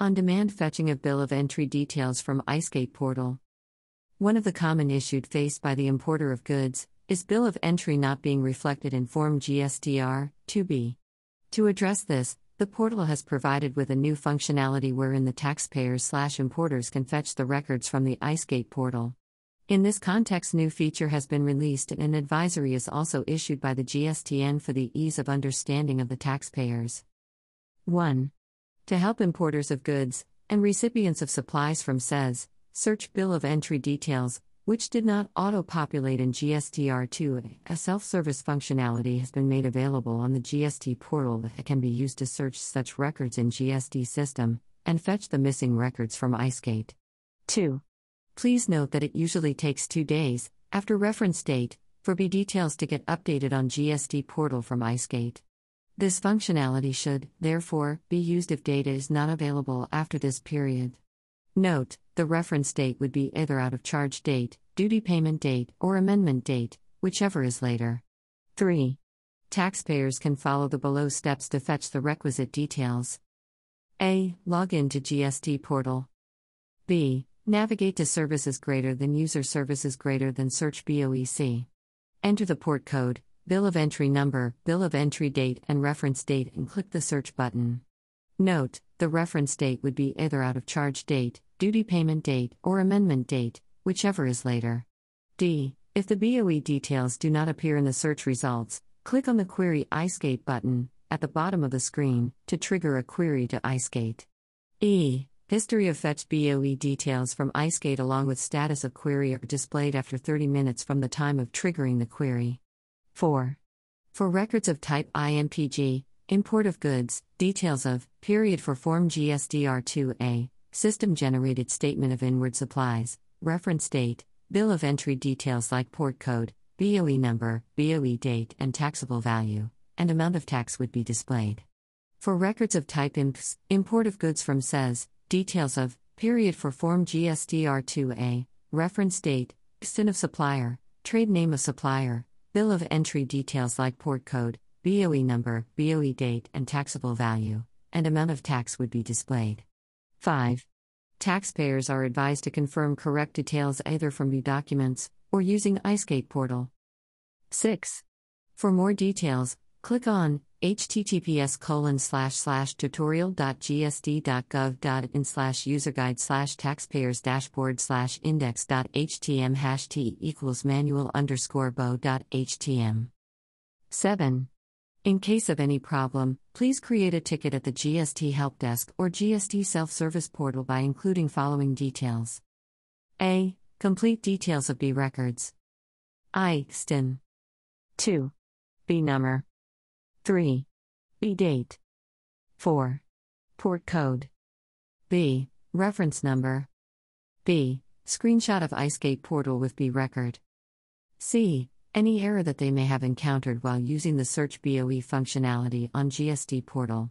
On demand fetching of bill of entry details from ICEGATE portal. One of the common issues faced by the importer of goods is bill of entry not being reflected in Form GSTR 2B. To address this, the portal has provided with a new functionality wherein the taxpayers slash importers can fetch the records from the ICEGATE portal. In this context, new feature has been released and an advisory is also issued by the GSTN for the ease of understanding of the taxpayers. 1. To help importers of goods and recipients of supplies from SEZ, search bill of entry details, which did not auto populate in GSTR2. A self service functionality has been made available on the GST portal that can be used to search such records in GST system and fetch the missing records from IceGate. 2. Please note that it usually takes two days, after reference date, for B details to get updated on GST portal from ICEGATE. This functionality should, therefore, be used if data is not available after this period. Note, the reference date would be either out of charge date, duty payment date, or amendment date, whichever is later. 3. Taxpayers can follow the below steps to fetch the requisite details. A. Log in to GST portal. B. Navigate to services greater than user services greater than search BOEC. Enter the port code bill of entry number, bill of entry date, and reference date, and click the search button. Note, the reference date would be either out of charge date, duty payment date, or amendment date, whichever is later. D. If the BOE details do not appear in the search results, click on the Query ICEGATE button at the bottom of the screen to trigger a query to ICEGATE. E. History of fetched BOE details from ICEGATE along with status of query are displayed after 30 minutes from the time of triggering the query. 4. For records of type IMPG, import of goods, details of, period for Form GSTR2A, system generated statement of inward supplies, reference date, bill of entry details like port code, BOE number, BOE date, and taxable value, and amount of tax would be displayed. For records of type IMPS, import of goods from SEZ, details of, period for Form GSTR2A, reference date, SIN of supplier, trade name of supplier, Bill of entry details like port code, BOE number, BOE date, and taxable value, and amount of tax would be displayed. 5. Taxpayers are advised to confirm correct details either from the documents or using ICEGATE portal. 6. For more details, click on https colon slash slash tutorial.gst.gov.in slash userguide slash taxpayers dashboard slash index.htm hash t equals manual underscore bo.htm. 7. In case of any problem, please create a ticket at the GST Help Desk or GST Self Service Portal by including following details A. Complete details of B records. I. STIN. 2. B number. 3. B date. 4. Port code. B. Reference number. B. Screenshot of ICEGATE portal with B record. C. Any error that they may have encountered while using the Search BOE functionality on GST portal.